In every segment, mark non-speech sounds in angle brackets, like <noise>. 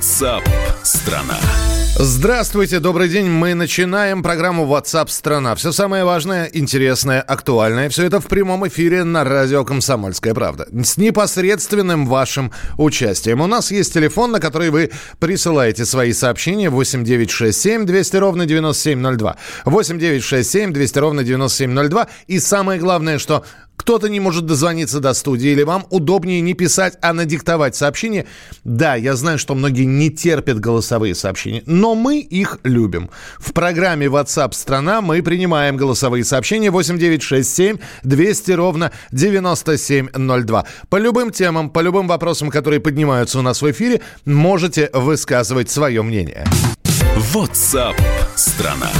WhatsApp страна. Здравствуйте, добрый день. Мы начинаем программу WhatsApp страна. Все самое важное, интересное, актуальное. Все это в прямом эфире на радио «Комсомольская правда». С непосредственным вашим участием. У нас есть телефон, на который вы присылаете свои сообщения 8967 200 ровно 9702. 8967 200 ровно 9702. И самое главное, что кто-то не может дозвониться до студии, или вам удобнее не писать, а надиктовать сообщение. Да, я знаю, что многие не терпят голосовые сообщения, но мы их любим. В программе WhatsApp страна мы принимаем голосовые сообщения 8967 200 ровно 9702. По любым темам, по любым вопросам, которые поднимаются у нас в эфире, можете высказывать свое мнение. WhatsApp страна.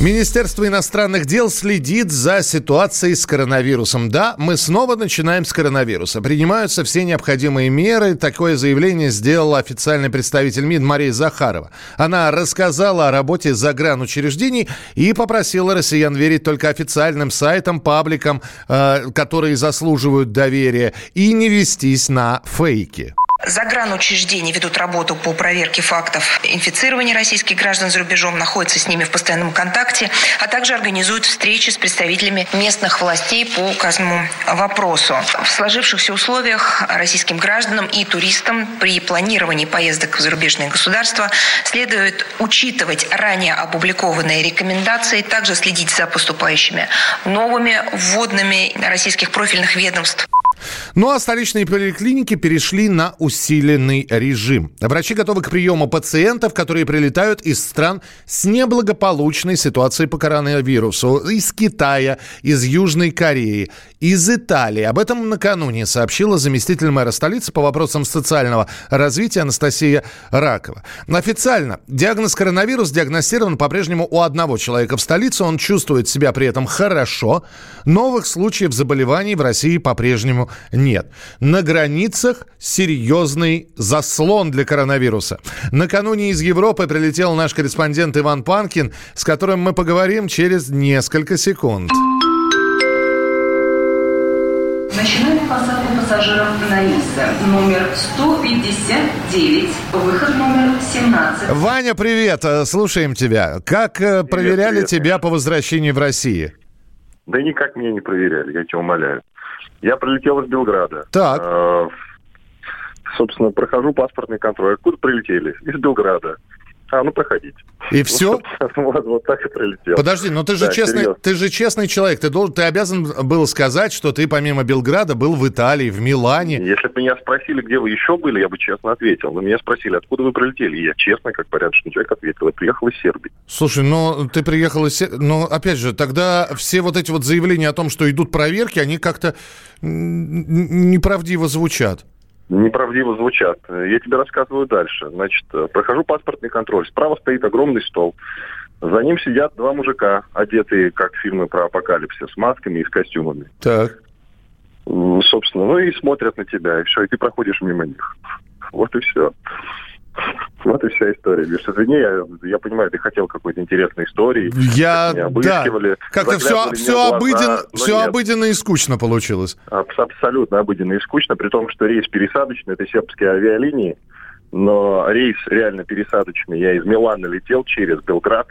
Министерство иностранных дел следит за ситуацией с коронавирусом. Да, мы снова начинаем с коронавируса. Принимаются все необходимые меры. Такое заявление сделала официальный представитель МИД Мария Захарова. Она рассказала о работе загранучреждений и попросила россиян верить только официальным сайтам, пабликам, э, которые заслуживают доверия, и не вестись на фейки. Загранучреждения ведут работу по проверке фактов инфицирования российских граждан за рубежом, находятся с ними в постоянном контакте, а также организуют встречи с представителями местных властей по указанному вопросу. В сложившихся условиях российским гражданам и туристам при планировании поездок в зарубежные государства следует учитывать ранее опубликованные рекомендации, также следить за поступающими новыми вводными российских профильных ведомств. Ну а столичные поликлиники перешли на усиленный режим. Врачи готовы к приему пациентов, которые прилетают из стран с неблагополучной ситуацией по коронавирусу. Из Китая, из Южной Кореи, из Италии. Об этом накануне сообщила заместитель мэра столицы по вопросам социального развития Анастасия Ракова. Официально диагноз коронавирус диагностирован по-прежнему у одного человека в столице. Он чувствует себя при этом хорошо. Новых случаев заболеваний в России по-прежнему нет. На границах серьезный заслон для коронавируса. Накануне из Европы прилетел наш корреспондент Иван Панкин, с которым мы поговорим через несколько секунд. Начинаем посадку пассажиров на рейсы. Номер 159, выход номер 17. Ваня, привет, э, слушаем тебя. Как э, проверяли привет. тебя по возвращении в Россию? Да никак меня не проверяли, я тебя умоляю. Я прилетел из Белграда. Так. Э, собственно, прохожу паспортный контроль. Откуда прилетели? Из Белграда. А, ну проходите. И все? <laughs> Вот, вот так и прилетел. Подожди, но ты же Да, честный, серьезно. ты же честный человек. Ты должен, ты обязан был сказать, что ты помимо Белграда был в Италии, в Милане. Если бы меня спросили, где вы еще были, я бы честно ответил. Но меня спросили, откуда вы прилетели. И я честно, как порядочный человек, ответил. Я приехал из Сербии. Слушай, ну ты приехал из... Се- Ну, опять же, тогда все вот эти вот заявления о том, что идут проверки, они как-то неправдиво звучат. Неправдиво звучат. Я тебе рассказываю дальше. Значит, э, прохожу паспортный контроль. Справа стоит огромный стол. За ним сидят два мужика, одетые, как фильмы про апокалипсис, с масками и с костюмами. Так. Собственно, ну и смотрят на тебя, и все, и ты проходишь мимо них. Вот и все. Вот и вся история. Миш, извини, я, я понимаю, ты хотел какой-то интересной истории. Я, да, как-то все, все, но все нет. обыденно и скучно получилось. Аб- Абсолютно обыденно и скучно, при том, что рейс пересадочный, это сербские авиалинии, но рейс реально пересадочный. Я из Милана летел через Белград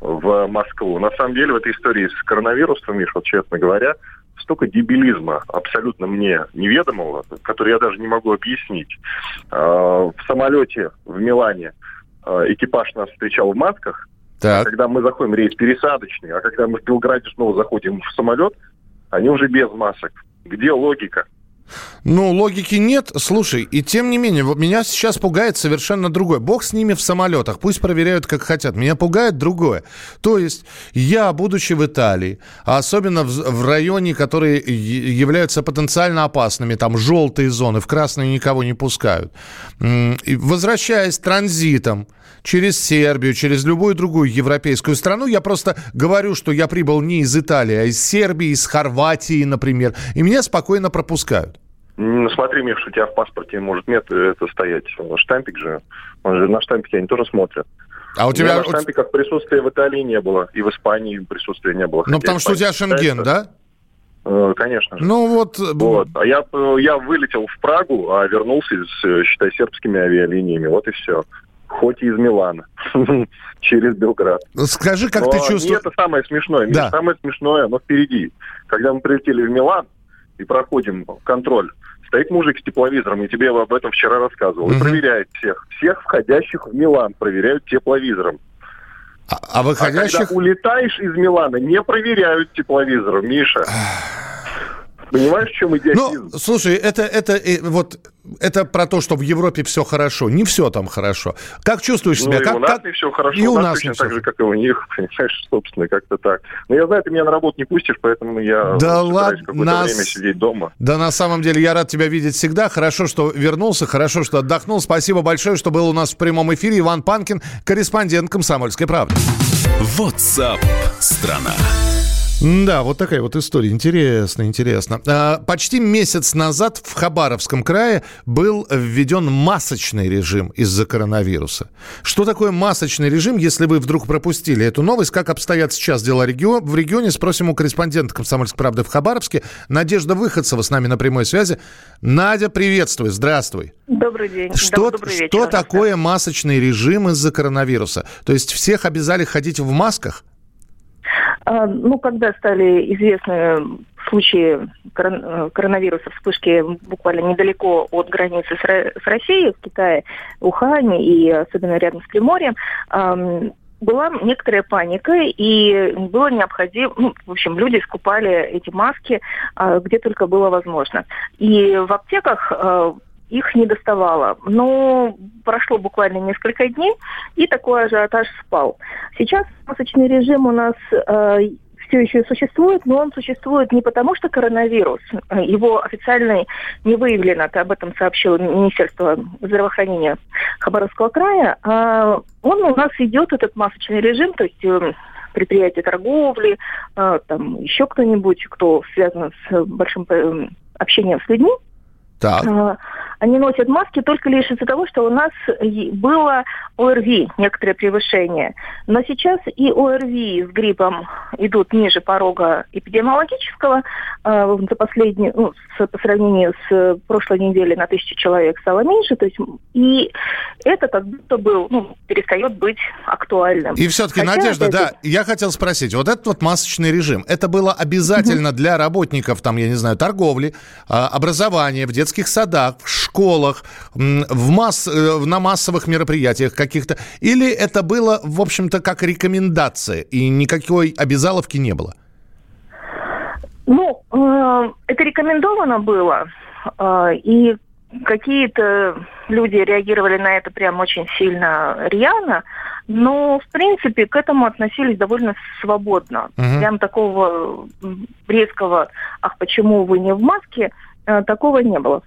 в Москву. На самом деле в этой истории с коронавирусом, Миш, вот честно говоря, столько дебилизма абсолютно мне неведомого, который я даже не могу объяснить. А, В самолете в Милане а, экипаж нас встречал в масках, Так. когда мы заходим, рейс пересадочный, а когда мы в Белграде снова заходим в самолет, они уже без масок. Где логика? Ну, логики нет. Слушай, и тем не менее, вот меня сейчас пугает совершенно другое. Бог с ними в самолетах, пусть проверяют как хотят. Меня пугает другое. То есть я, будучи в Италии, а особенно в, в районе, которые являются потенциально опасными, там желтые зоны, в красные никого не пускают, возвращаясь транзитом, через Сербию, через любую другую европейскую страну. Я просто говорю, что я прибыл не из Италии, а из Сербии, из Хорватии, например, и меня спокойно пропускают. Ну, смотри, Миш, у тебя в паспорте может нет это стоять. Штампик же. Он же на штампике они тоже смотрят. А у У меня тебя... штампиках присутствия в Италии не было, и в Испании присутствия не было. Ну, потому что у тебя Шенген, да? Э, Конечно же. Ну вот, Вот. А я, э, я вылетел в Прагу, а вернулся, с, э, считай, сербскими авиалиниями. Вот и все. Хоть и из Милана. <laughs> Через Белград. скажи, как Но ты чувствуешь... это самое смешное. Да. Самое смешное, оно впереди. Когда мы прилетели в Милан и проходим контроль, стоит мужик с тепловизором, и тебе об этом вчера рассказывал, и Мгм. проверяет всех. Всех входящих в Милан проверяют тепловизором. А, а А выходящих... когда улетаешь из Милана, не проверяют тепловизором, Миша. Понимаешь, в чем идиотизм? Ну, слушай, это, это, э, вот, это про то, что в Европе все хорошо. Не все там хорошо. Как чувствуешь Ну, себя? и как, у нас как- не все хорошо, и у у нас, нас точно не так же, как и у них, <laughs> понимаешь, собственно, как-то так. Но я знаю, ты меня на работу не пустишь, поэтому я Да ладно, какое-то нас- время сидеть дома. Да, на самом деле, я рад тебя видеть всегда. Хорошо, что вернулся, хорошо, что отдохнул. Спасибо большое, что был у нас в прямом эфире. Иван Панкин, корреспондент «Комсомольской правды». WhatsApp страна. Да, вот такая вот история. Интересно, интересно. А, почти месяц назад в Хабаровском крае был введен масочный режим из-за коронавируса. Что такое масочный режим, если вы вдруг пропустили эту новость? Как обстоят сейчас дела регио- в регионе? Спросим у корреспондента «Комсомольской правды» в Хабаровске. Надежда Выходцева с нами на прямой связи. Надя, приветствую, здравствуй. Добрый день. Что, Добрый вечер. что такое масочный режим из-за коронавируса? То есть всех обязали ходить в масках? А, Ну, когда стали известны случаи э, коронавируса, вспышки буквально недалеко от границы с Ро- с Россией, в Китае, Ухане и особенно рядом с Приморьем, была некоторая паника, и было необходимо, ну, в общем, люди скупали эти маски а, где только было возможно. И в аптеках а, их не доставало. Но прошло буквально несколько дней, и такой ажиотаж спал. Сейчас масочный режим у нас э, все еще существует, но он существует не потому, что коронавирус, э, его официально не выявлено, это об этом сообщило Министерство здравоохранения Хабаровского края, а он у нас идет, этот масочный режим, то есть э, предприятия торговли, э, там еще кто-нибудь, кто связан с большим э, общением с людьми, Так. Они носят маски только лишь из-за того, что у нас было ОРВИ, некоторое превышение. Но сейчас и ОРВИ с гриппом идут ниже порога эпидемиологического. А, За последние, ну, с- по сравнению с прошлой неделей на тысячу человек стало меньше. То есть, и это как будто бы ну, перестает быть актуальным. И все-таки, Хотя, Надежда, опять да, я хотел спросить, вот этот вот масочный режим, это было обязательно для работников, там, я не знаю, торговли, а, образования, в детских садах, в школах, в масс, э, на массовых мероприятиях каких-то, или это было, в общем-то, как рекомендация, и никакой обязаловки не было? Ну, э, это рекомендовано было, э, и какие-то люди реагировали на это прям очень сильно рьяно, но, в принципе, к этому относились довольно свободно. Мгм. Прям такого резкого «ах, почему вы не в маске?» такого не было.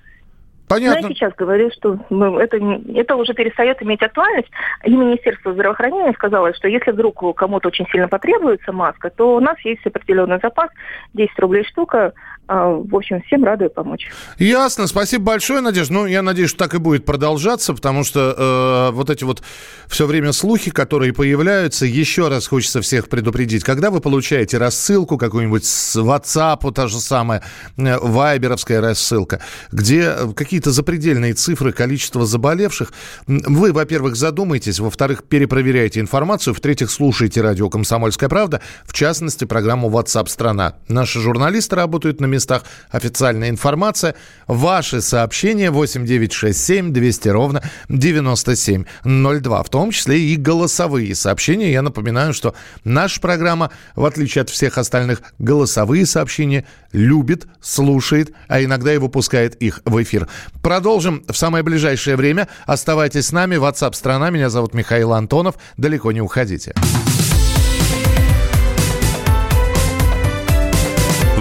Но я Понятно. сейчас говорю, что это, это уже перестает иметь актуальность. И Министерство здравоохранения сказало, что если вдруг кому-то очень сильно потребуется маска, то у нас есть определенный запас, 10 рублей штука. А, В общем, всем рады помочь. Ясно, спасибо большое, Надежда. Ну, я надеюсь, что так и будет продолжаться, потому что э, вот эти вот все время слухи, которые появляются, еще раз хочется всех предупредить. Когда вы получаете рассылку какую-нибудь с WhatsApp, та же самая э, вайберовская рассылка, где э, какие-то запредельные цифры количества заболевших, вы, во-первых, задумайтесь, во-вторых, перепроверяйте информацию, в-третьих, слушайте радио «Комсомольская правда», в частности, программу WhatsApp страна Наши журналисты работают на местах, официальная информация. Ваши сообщения 8967 200 ровно 9702, в том числе и голосовые сообщения. Я напоминаю, что наша программа, в отличие от всех остальных, голосовые сообщения любит, слушает, а иногда и выпускает их в эфир. Продолжим в самое ближайшее время. Оставайтесь с нами. WhatsApp страна. Меня зовут Михаил Антонов. Далеко не уходите.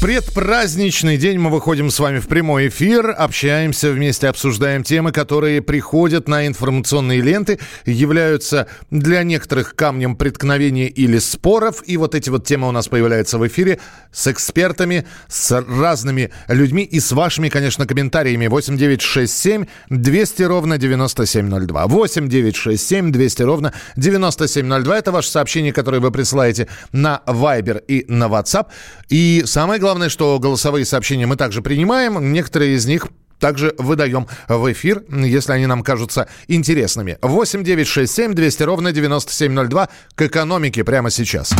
Предпраздничный день мы выходим с вами в прямой эфир, общаемся вместе, обсуждаем темы, которые приходят на информационные ленты, являются для некоторых камнем преткновения или споров. И вот эти вот темы у нас появляются в эфире с экспертами, с разными людьми и с вашими, конечно, комментариями. 8967 200 ровно 9702. 8967 200 ровно 9702. Это ваше сообщение, которое вы присылаете на Viber и на WhatsApp. И самое главное, Главное, что голосовые сообщения мы также принимаем. Некоторые из них также выдаем в эфир, если они нам кажутся интересными. 8 9 6 7 200 ровно 9702 к экономике прямо сейчас.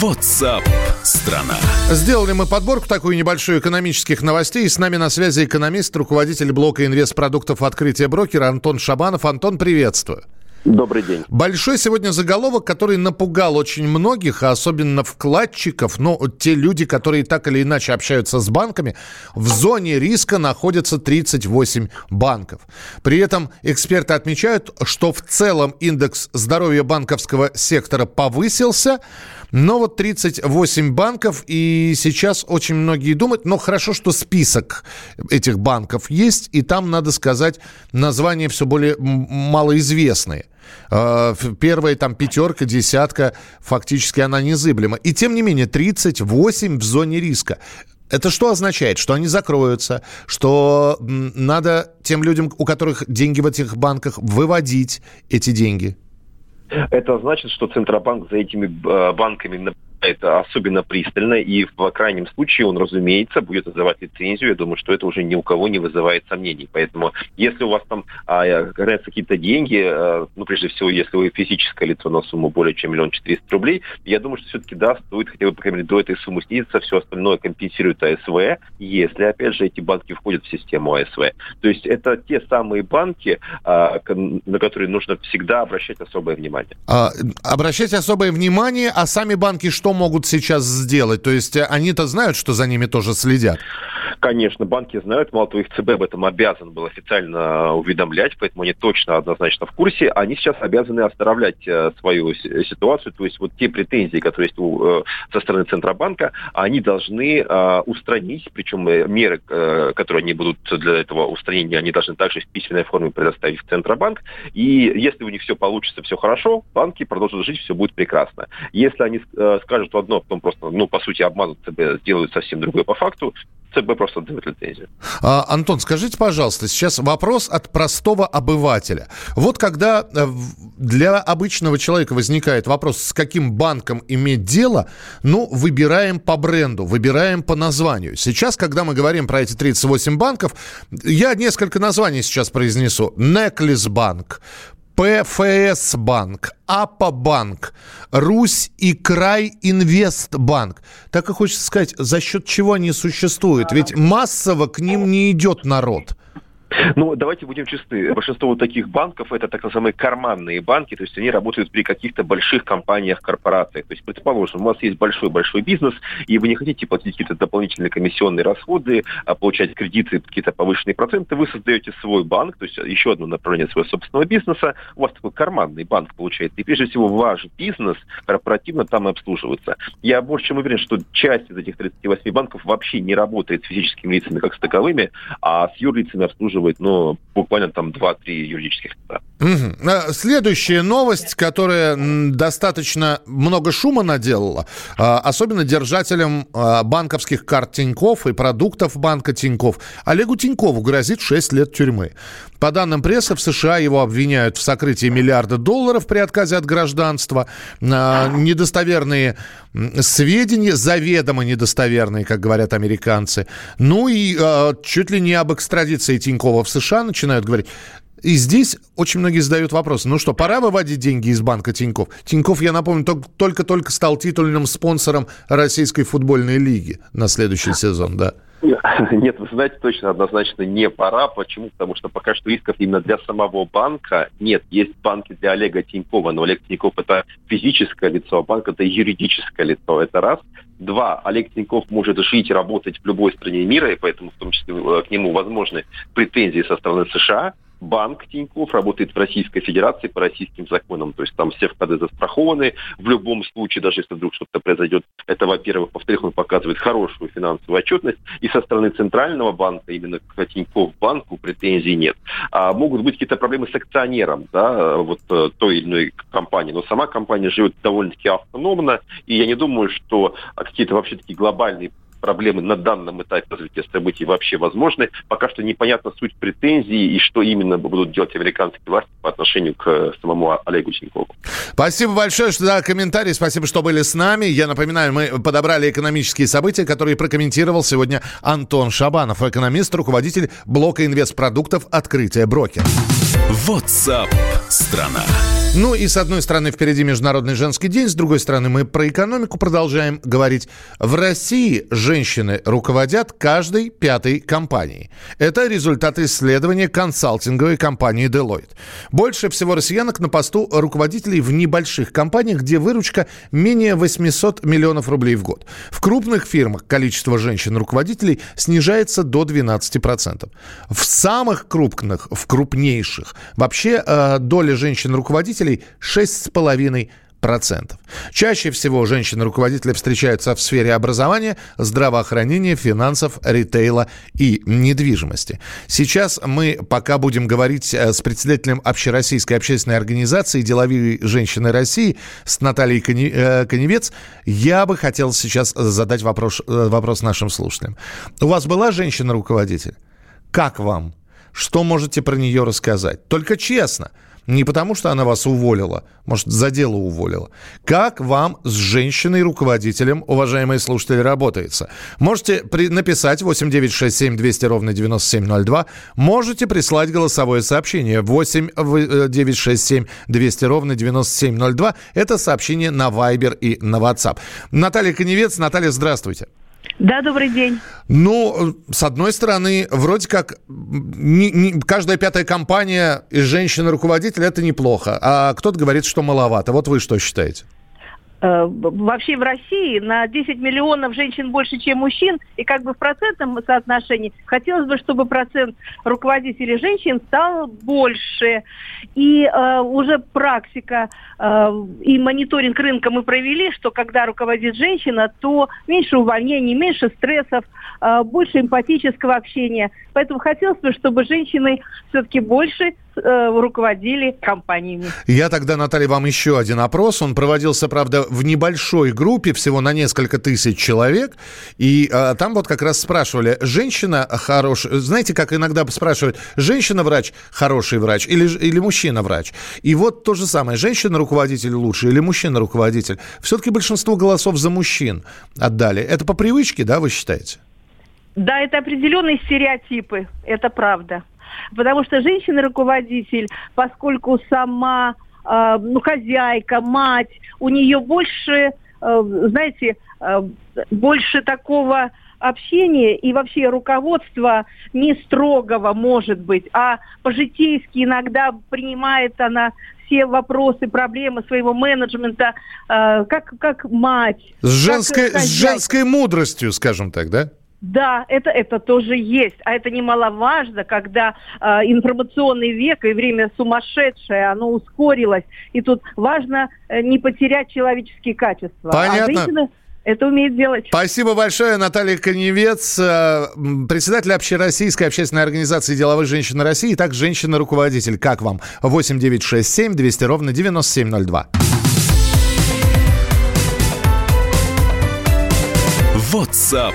WhatsApp страна. Сделали мы подборку такую небольшую экономических новостей. С нами на связи экономист, руководитель блока инвестпродуктов «Открытие брокера» Антон Шабанов. Антон, приветствую. Добрый день. Большой сегодня заголовок, который напугал очень многих, а особенно вкладчиков, но те люди, которые так или иначе общаются с банками, в зоне риска находятся 38 банков. При этом эксперты отмечают, что в целом индекс здоровья банковского сектора повысился, но вот 38 банков, и сейчас очень многие думают, но хорошо, что список этих банков есть, и там, надо сказать, названия все более малоизвестные. А, первая там пятерка, десятка, фактически она незыблема. И тем не менее, 38 в зоне риска. Это что означает? Что они закроются, что надо тем людям, у которых деньги в этих банках, выводить эти деньги? Это значит, что Центробанк за этими э, банками это особенно пристально, и в крайнем случае он, разумеется, будет называть лицензию. Я думаю, что это уже ни у кого не вызывает сомнений. Поэтому, если у вас там а, какие-то деньги, а, ну, прежде всего, если вы физическое лицо на сумму более чем миллион четыреста рублей, я думаю, что все-таки, да, стоит хотя бы, по крайней мере, до этой суммы снизиться, все остальное компенсирует АСВ, если, опять же, эти банки входят в систему АСВ. То есть это те самые банки, а, на которые нужно всегда обращать особое внимание. А, обращать особое внимание, а сами банки что что могут сейчас сделать? То есть э, они-то знают, что за ними тоже следят? Конечно, банки знают, мало того, их ЦБ об этом обязан был официально уведомлять, поэтому они точно однозначно в курсе. Они сейчас обязаны оставлять э, свою ситуацию, то есть вот те претензии, которые есть у, э, со стороны Центробанка, они должны э, устранить, причем меры, которые они будут для этого устранения, они должны также в письменной форме предоставить в Центробанк. И если у них все получится, все хорошо, банки продолжат жить, все будет прекрасно. Если они э, скажут одно, потом просто, ну, по сути, обманут ЦБ, сделают совсем другое по факту, ЦБ просто отдает лицензию. А, Антон, скажите, пожалуйста, сейчас вопрос от простого обывателя. Вот когда э, для обычного человека возникает вопрос, с каким банком иметь дело, ну, выбираем по бренду, выбираем по названию. Сейчас, когда мы говорим про эти 38 банков, я несколько названий сейчас произнесу. Necklace банк, ПФС банк, АПА банк, Русь и Край Инвестбанк. Так и хочется сказать, за счет чего они существуют? Ведь массово к ним не идет народ. Ну, давайте будем чисты. Большинство вот таких банков это так называемые карманные банки, то есть они работают при каких-то больших компаниях, корпорациях. То есть, предположим, у вас есть большой-большой бизнес, и вы не хотите платить какие-то дополнительные комиссионные расходы, а получать кредиты, какие-то повышенные проценты, вы создаете свой банк, то есть еще одно направление своего собственного бизнеса, у вас такой карманный банк получается. И прежде всего ваш бизнес корпоративно там и обслуживается. Я больше чем уверен, что часть из этих 38 банков вообще не работает с физическими лицами как с таковыми, а с юрлицами обслуживает обслуживает, ну, буквально там 2-3 юридических лица. Угу. Следующая новость, которая достаточно много шума наделала, а, особенно держателям а, банковских карт Тиньков и продуктов банка Тиньков. Олегу Тинькову грозит 6 лет тюрьмы. По данным прессы, в США его обвиняют в сокрытии миллиарда долларов при отказе от гражданства. Недостоверные сведения, заведомо недостоверные, как говорят американцы. Ну и чуть ли не об экстрадиции Тинькова Тинькова в США начинают говорить. И здесь очень многие задают вопрос, ну что, пора выводить деньги из банка Тиньков? Тиньков, я напомню, только-только стал титульным спонсором Российской футбольной лиги на следующий сезон, да? <laughs> Нет, вы знаете, точно, однозначно не пора. Почему? Потому что пока что рисков именно для самого банка нет. Есть банки для Олега Тинькова, но Олег Тиньков это физическое лицо, а банк это юридическое лицо. Это раз. Два, Олег Тиньков может жить работать в любой стране мира, и поэтому в том числе э, к нему возможны претензии со стороны США банк Тиньков работает в Российской Федерации по российским законам. То есть там все вклады застрахованы. В любом случае, даже если вдруг что-то произойдет, это, во-первых. Во-вторых, он показывает хорошую финансовую отчетность. И со стороны Центрального банка, именно к Тиньков банку, претензий нет. А могут быть какие-то проблемы с акционером да, вот э, той или иной компании. Но сама компания живет довольно-таки автономно. И я не думаю, что какие-то вообще такие глобальные проблемы на данном этапе развития событий вообще возможны. Пока что непонятна суть претензий и что именно будут делать американские власти по отношению к самому Олегу Тинькову. Спасибо большое что за комментарий. Спасибо, что были с нами. Я напоминаю, мы подобрали экономические события, которые прокомментировал сегодня Антон Шабанов, экономист, руководитель блока инвестпродуктов «Открытие брокер». WhatsApp страна. Ну и с одной стороны впереди Международный женский день, с другой стороны мы про экономику продолжаем говорить. В России женщины руководят каждой пятой компанией. Это результат исследования консалтинговой компании Deloitte. Больше всего россиянок на посту руководителей в небольших компаниях, где выручка менее 800 миллионов рублей в год. В крупных фирмах количество женщин-руководителей снижается до 12%. В самых крупных, в крупнейших, вообще э, доля женщин-руководителей руководителей 6,5%. Чаще всего женщины-руководители встречаются в сфере образования, здравоохранения, финансов, ритейла и недвижимости. Сейчас мы пока будем говорить э, с председателем Общероссийской общественной организации «Деловые женщины России» с Натальей э, Коневец. Я бы хотел сейчас задать вопрос, э, вопрос нашим слушателям. У вас была женщина-руководитель? Как вам? Что можете про нее рассказать? Только честно – не потому, что она вас уволила, может, за дело уволила. Как вам с женщиной-руководителем, уважаемые слушатели, работается? Можете при... написать 8967 200 ровно 9702. Можете прислать голосовое сообщение 8967 200 ровно 9702. Это сообщение на Viber и на WhatsApp. Наталья Коневец. Наталья, здравствуйте. Да, добрый день. Ну, с одной стороны, вроде как не, не, каждая пятая компания из женщины-руководителя это неплохо, а кто-то говорит, что маловато. Вот вы что считаете? Э, вообще в России на 10 миллионов женщин больше, чем мужчин, и как бы в процентном соотношении хотелось бы, чтобы процент руководителей женщин стал больше. И э, уже практика э, и мониторинг рынка мы провели, что когда руководит женщина, то меньше увольнений, меньше стрессов, э, больше эмпатического общения. Поэтому хотелось бы, чтобы женщины все-таки больше э, руководили компаниями. Я тогда, Наталья, вам еще один опрос. Он проводился, правда, в небольшой группе, всего на несколько тысяч человек. И э, там вот как раз спрашивали, женщина хорошая... Знаете, как иногда спрашивают, женщина-врач хороший врач или, или мужчина-врач? И вот то же самое, женщина-руководитель лучше или мужчина-руководитель? Все-таки большинство голосов за мужчин отдали. Это по привычке, да, вы считаете? Да, это определенные стереотипы, это правда. Потому что женщина-руководитель, поскольку сама э, ну, хозяйка, мать, у нее больше, э, знаете, э, больше такого общения и вообще руководства не строгого может быть, а по-житейски иногда принимает она все вопросы, проблемы своего менеджмента, э, как, как мать. С женской, с женской мудростью, скажем так, да? Да, это, это тоже есть. А это немаловажно, когда э, информационный век и время сумасшедшее, оно ускорилось. И тут важно э, не потерять человеческие качества. А Понятно. А это умеет делать. Спасибо большое, Наталья Коневец, э, председатель Общероссийской общественной организации «Деловые женщины России», и также женщина-руководитель. Как вам? 8 9 6 7 200 ровно 9702. WhatsApp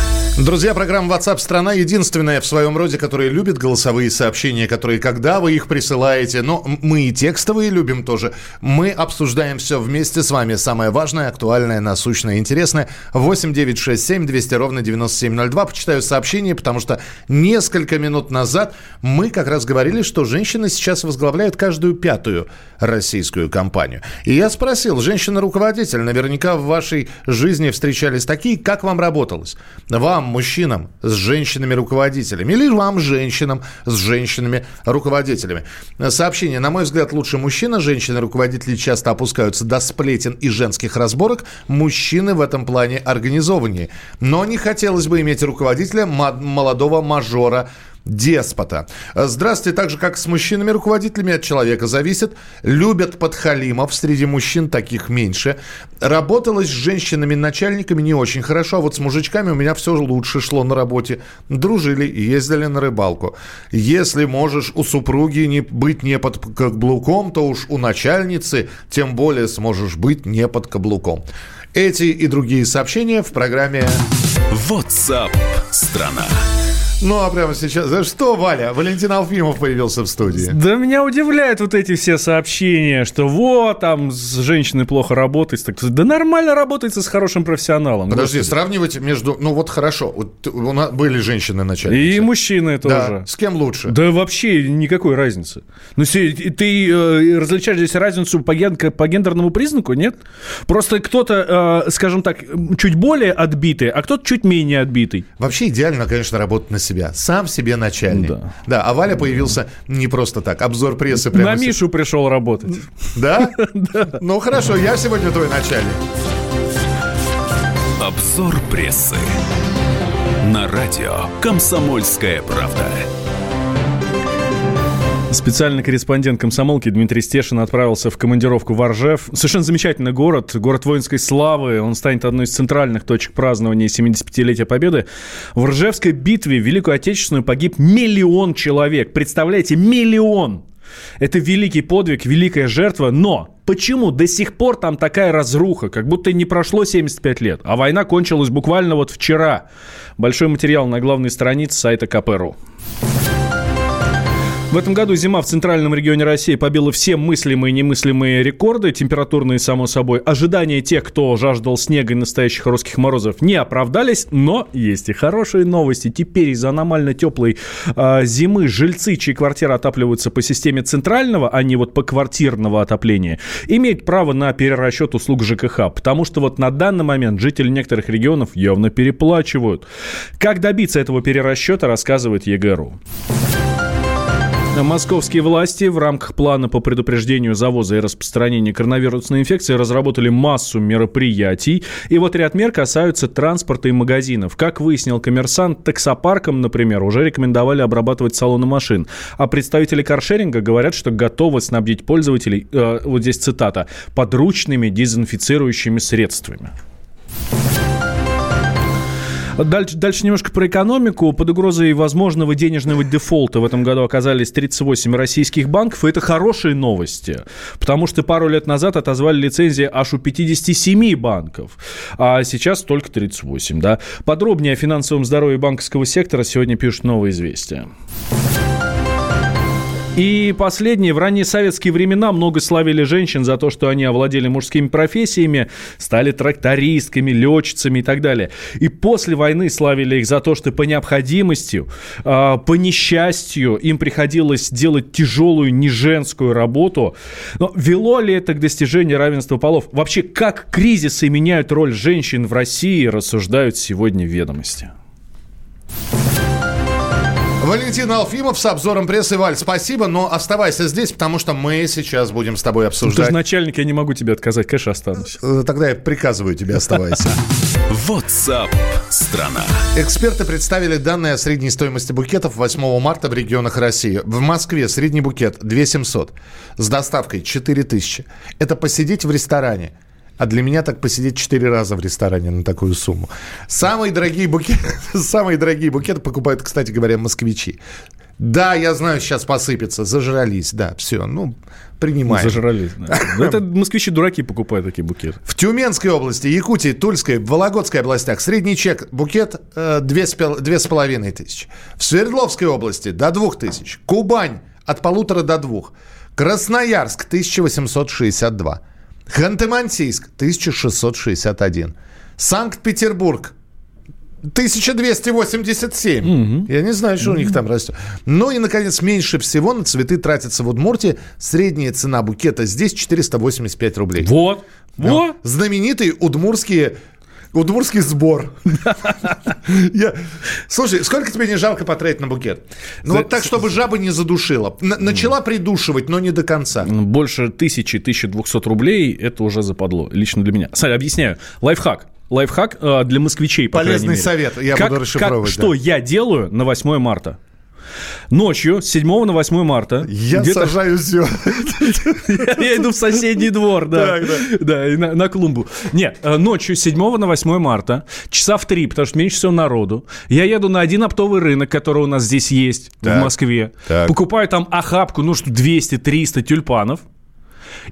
Друзья, программа WhatsApp страна единственная в своем роде, которая любит голосовые сообщения, которые, когда вы их присылаете, но мы и текстовые любим тоже. Мы обсуждаем все вместе с вами. Самое важное, актуальное, насущное, интересное. 8 9 6 7 200 ровно 9702. Почитаю сообщение, потому что несколько минут назад мы как раз говорили, что женщины сейчас возглавляют каждую пятую российскую компанию. И я спросил, женщина-руководитель, наверняка в вашей жизни встречались такие, как вам работалось? Вам, мужчинам, с женщинами-руководителями, или вам, женщинам, с женщинами-руководителями? Сообщение. На мой взгляд, лучше мужчина. Женщины-руководители часто опускаются до сплетен и женских разборок. Мужчины в этом плане организованнее. Но не хотелось бы иметь руководителя молодого мажора, деспота. Здравствуйте. Так же, как с мужчинами-руководителями, от человека зависит. Любят подхалимов. Среди мужчин таких меньше. Работалось с женщинами-начальниками не очень хорошо. А вот с мужичками у меня все лучше шло на работе. Дружили, ездили на рыбалку. Если можешь у супруги не быть не под каблуком, то уж у начальницы тем более сможешь быть не под каблуком. Эти и другие сообщения в программе WhatsApp страна. Ну, а прямо сейчас... За что, Валя? Валентин Алфимов появился в студии. Да меня удивляют вот эти все сообщения, что вот, там с женщиной плохо работает. Так, да нормально работается с хорошим профессионалом. Подожди, Господи. сравнивать между... Ну, вот хорошо, вот у нас были женщины начальницы. И мужчины тоже. Да. С кем лучше? Да вообще никакой разницы. Ну, ты э, различаешь здесь разницу по, ген, по гендерному признаку, нет? Просто кто-то, э, скажем так, чуть более отбитый, а кто-то чуть менее отбитый. Вообще идеально, конечно, работать на себя себя. Сам себе начальник. Да. да, а Валя появился не просто так. Обзор прессы прямо... На Мишу пришел работать. Да? <laughs> Да. Ну хорошо, я сегодня твой начальник. Обзор прессы. На радио «Комсомольская правда». Специальный корреспондент комсомолки Дмитрий Стешин отправился в командировку в Оржев. Совершенно замечательный город, город воинской славы. Он станет одной из центральных точек празднования 75-летия Победы. В Ржевской битве в Великую Отечественную погиб миллион человек. Представляете, миллион! Это великий подвиг, великая жертва, но почему до сих пор там такая разруха, как будто не прошло 75 лет, а война кончилась буквально вот вчера? Большой материал на главной странице сайта КПРУ. В этом году зима в центральном регионе России побила все мыслимые и немыслимые рекорды, температурные, само собой. Ожидания тех, кто жаждал снега и настоящих русских морозов, не оправдались, но есть и хорошие новости. Теперь из-за аномально теплой э, зимы жильцы, чьи квартиры отапливаются по системе центрального, а не вот по квартирного отопления, имеют право на перерасчет услуг ЖКХ, потому что вот на данный момент жители некоторых регионов явно переплачивают. Как добиться этого перерасчета, рассказывает ЕГРУ. Московские власти в рамках плана по предупреждению завоза и распространения коронавирусной инфекции разработали массу мероприятий. И вот ряд мер касаются транспорта и магазинов. Как выяснил коммерсант, таксопаркам, например, уже рекомендовали обрабатывать салоны машин. А представители каршеринга говорят, что готовы снабдить пользователей, э, вот здесь цитата, подручными дезинфицирующими средствами. Дальше, дальше немножко про экономику. Под угрозой возможного денежного дефолта в этом году оказались 38 российских банков. И это хорошие новости, потому что пару лет назад отозвали лицензии аж у 57 банков, а сейчас только 38. Да? Подробнее о финансовом здоровье банковского сектора сегодня пишут новые известия. И последнее. В ранние советские времена много славили женщин за то, что они овладели мужскими профессиями, стали трактористками, летчицами и так далее. И после войны славили их за то, что по необходимости, а, по несчастью им приходилось делать тяжелую неженскую работу. Но вело ли это к достижению равенства полов? Вообще, как кризисы меняют роль женщин в России, рассуждают сегодня ведомости. Валентин Алфимов с обзором прессы. Валь, спасибо, но оставайся здесь, потому что мы сейчас будем с тобой обсуждать... Ну, ты же начальник, я не могу тебе отказать, конечно, останусь. Э, тогда я приказываю тебе оставайся. <laughs> WhatsApp страна. Эксперты представили данные о средней стоимости букетов 8 марта в регионах России. В Москве средний букет 2 700, с доставкой 4 тысячи. Это посидеть в ресторане – А для меня так посидеть 4 раза в ресторане на такую сумму. Самые дорогие букеты, <laughs> самые дорогие букеты покупают, кстати говоря, москвичи. Да, я знаю, сейчас посыпется, зажрались, да, все, ну, принимаем. Зажрались, да. <laughs> Ну, Это москвичи-дураки покупают такие букеты. В Тюменской области, Якутии, Тульской, Вологодской областях средний чек букет э, две с пол- две с половиной тысячи. В Свердловской области до двух тысяч. Кубань от полутора до двух. Красноярск 1862. Ханты-Мансийск 1661. Санкт-Петербург 1287. Я не знаю, что у них там растет. Ну и, наконец, меньше всего на цветы тратится в Удмуртии. Средняя цена букета здесь 485 рублей. Вот. Вот. Знаменитые удмурские Удмурский сбор. <laughs> Слушай, сколько тебе не жалко потратить на букет? Ну вот так, чтобы жаба не задушила. Начала придушивать, но не до конца. Больше тысячи, 1200 рублей – это уже западло, лично для меня. Смотри, объясняю. Лайфхак. Лайфхак э, для москвичей, по Полезный крайней мере. совет, я Как- буду расшифровывать, как- Что да. я делаю на 8 марта? Ночью, с 7 на 8 марта. Я сажаю все. <laughs> Я иду в соседний двор, да. Да, на, клумбу. Нет, э, ночью с 7 на 8 марта, часа в 3, потому что меньше всего народу, я еду на один оптовый рынок, который у нас здесь есть, в Москве. Покупаю там охапку, ну что, 200-300 тюльпанов.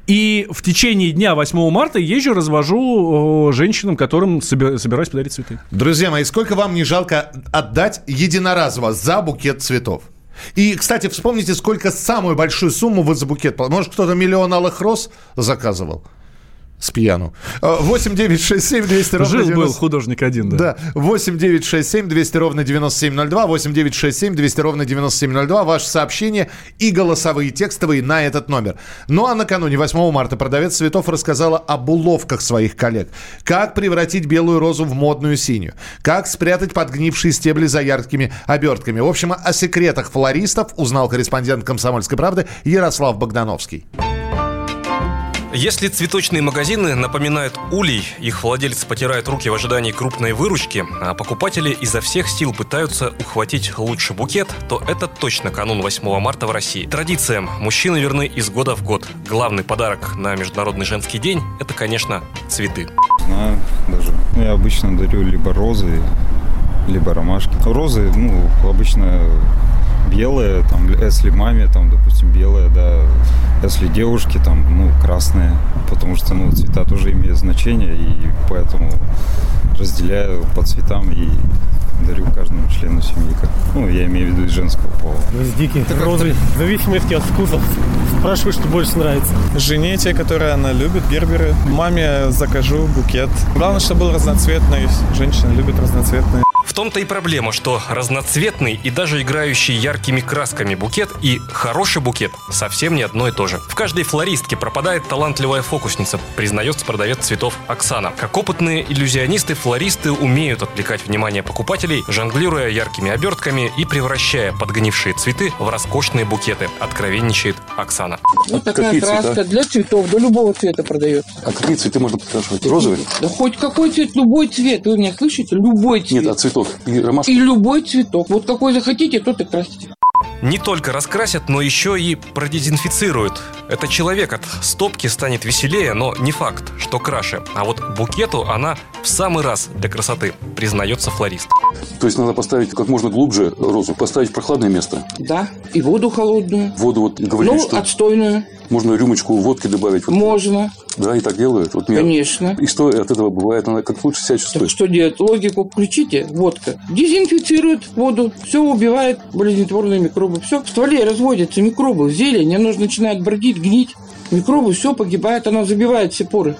И в течение дня 8 марта езжу, развожу женщинам, которым соби- собираюсь подарить цветы. Друзья мои, сколько вам не жалко отдать единоразово за букет цветов? И, кстати, вспомните, сколько самую большую сумму вы за букет... Может, кто-то миллион алых роз заказывал? С пьяну. Э, 8 9 6 7 200 ровно Жил-был 90 художник один, да. Да, 8 9 6 7 200 ровно 9702, 8 9 6 7 200 ровно 9702, ваши сообщения и голосовые, текстовые на этот номер. Ну а накануне 8 марта продавец цветов рассказала об уловках своих коллег. Как превратить белую розу в модную синюю. Как спрятать подгнившие стебли за яркими обертками. В общем, о секретах флористов узнал корреспондент «Комсомольской правды» Ярослав Богдановский. Если цветочные магазины напоминают улей, их владельцы потирают руки в ожидании крупной выручки, а покупатели изо всех сил пытаются ухватить лучший букет, то это точно канун 8 марта в России. Традициям мужчины верны из года в год. Главный подарок на Международный женский день – это, конечно, цветы. Знаю даже. Ну, я обычно дарю либо розы, либо ромашки. Розы, ну, обычно белые, там, если маме, там, допустим, белые, да, если девушке, там, ну, красные, потому что, ну, цвета тоже имеют значение, и поэтому разделяю по цветам и дарю каждому члену семьи, как, ну, я имею в виду из женского пола. Гвоздики, розы, в зависимости от вкусов. Спрашиваю, что больше нравится. Жене те, которые она любит, герберы. Маме закажу букет. Главное, чтобы был разноцветный. Женщины любят разноцветные. В том-то и проблема, что разноцветный и даже играющий яркими красками букет и хороший букет совсем не одно и то же. В каждой флористке пропадает талантливая фокусница, признается продавец цветов Оксана. Как опытные иллюзионисты, флористы умеют отвлекать внимание покупателей, жонглируя яркими обертками и превращая подгнившие цветы в роскошные букеты, откровенничает Оксана. Вот такая Какие краска цвета? для цветов, до любого цвета продается. А какие цветы можно подкрашивать? Розовые? Да хоть какой цвет, любой цвет. Вы меня слышите? Любой цвет. Нет, а цветов? И ромашки? И любой цветок. Вот какой захотите, тот и красите. Не только раскрасят, но еще и продезинфицируют. Это человек от стопки станет веселее, но не факт, что краше. А вот букету она в самый раз для красоты, признается флорист. То есть надо поставить как можно глубже розу, поставить в прохладное место. Да. И воду холодную. Воду вот говорили, ну, что отстойную. Можно рюмочку водки добавить. Вот, Можно. Да, и так делают. Вот мне- Конечно. И что от этого бывает? Она как лучше себя чувствует. Что делать? Логику включите. Водка. Дезинфицирует воду. Все убивает болезнетворные микробы. Все. В стволе разводятся микробы. Зелень. Оно же начинает бродить, гнить. Микробы, все погибает. Оно забивает все поры.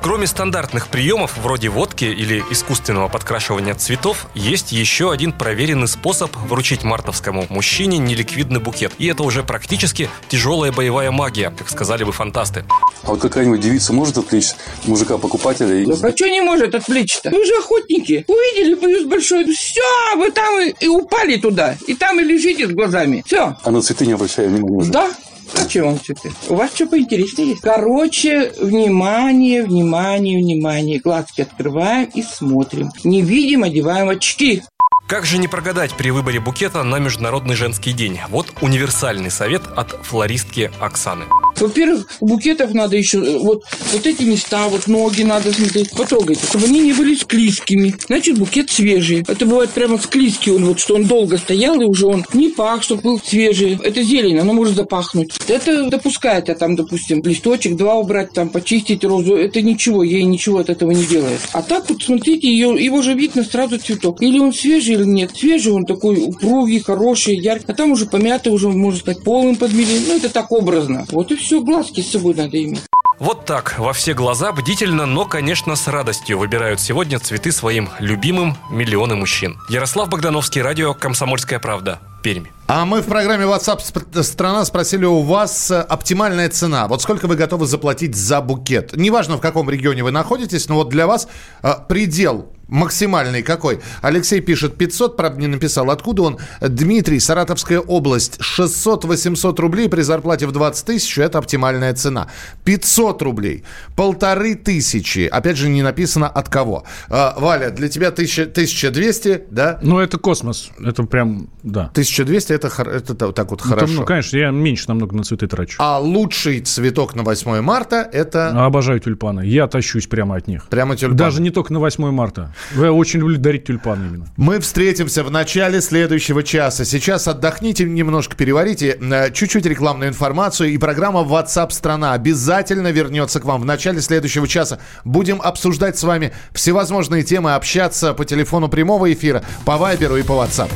Кроме стандартных приемов, вроде водки или искусственного подкрашивания цветов, есть еще один проверенный способ вручить мартовскому мужчине неликвидный букет. И это уже практически тяжелая боевая магия, как сказали бы фантасты. А вот какая-нибудь девица может отвлечь мужика-покупателя? Да а что не может отвлечь-то? Вы же охотники. Увидели плюс большой. Все, вы там и, и упали туда. И там и лежите с глазами. Все. А на цветы не обращая внимания уже? Да. Зачем вам цветы? У вас что поинтереснее есть? Короче, внимание, внимание, внимание. Глазки открываем и смотрим. Не видим, одеваем очки. Как же не прогадать при выборе букета на Международный женский день? Вот универсальный совет от флористки Оксаны. Во-первых, букетов надо еще э, вот, вот эти места, вот ноги надо смотреть, потрогайте, чтобы они не были склизкими. Значит, букет свежий. Это бывает прямо склизкий, он вот, что он долго стоял, и уже он не пах, чтобы был свежий. Это зелень, оно может запахнуть. Это допускает, а там, допустим, листочек два убрать, там, почистить розу. Это ничего, ей ничего от этого не делает. А так вот, смотрите, ее, его же видно сразу цветок. Или он свежий, или нет. Свежий он такой упругий, хороший, яркий. А там уже помятый, уже, можно сказать, полным подмели. Ну, это так образно. Вот и все, глазки с собой надо иметь. Вот так, во все глаза, бдительно, но, конечно, с радостью выбирают сегодня цветы своим любимым миллионы мужчин. Ярослав Богдановский, радио «Комсомольская правда», Пермь. А мы в программе WhatsApp страна спросили у вас э, оптимальная цена. Вот сколько вы готовы заплатить за букет? Неважно, в каком регионе вы находитесь, но вот для вас э, предел максимальный какой? Алексей пишет 500, правда не написал, откуда он. Дмитрий, Саратовская область, 600-800 рублей при зарплате в 20 тысяч, это оптимальная цена. 500 рублей, полторы тысячи, опять же не написано от кого. А, Валя, для тебя 1000, 1200, да? Ну это космос, это прям, да. 1200 это, это так вот хорошо. Ну, конечно, я меньше намного на цветы трачу. А лучший цветок на 8 марта это... Обожаю тюльпаны. Я тащусь прямо от них. Прямо тюльпаны. Даже не только на 8 марта. Я очень люблю дарить тюльпаны именно. Мы встретимся в начале следующего часа. Сейчас отдохните, немножко переварите. Э, чуть-чуть рекламную информацию. И программа WhatsApp страна обязательно вернется к вам в начале следующего часа. Будем обсуждать с вами всевозможные темы, общаться по телефону прямого эфира, по Вайберу и по WhatsApp.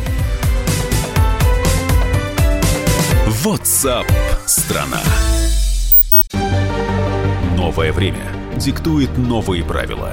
WhatsApp страна. Новое время диктует новые правила.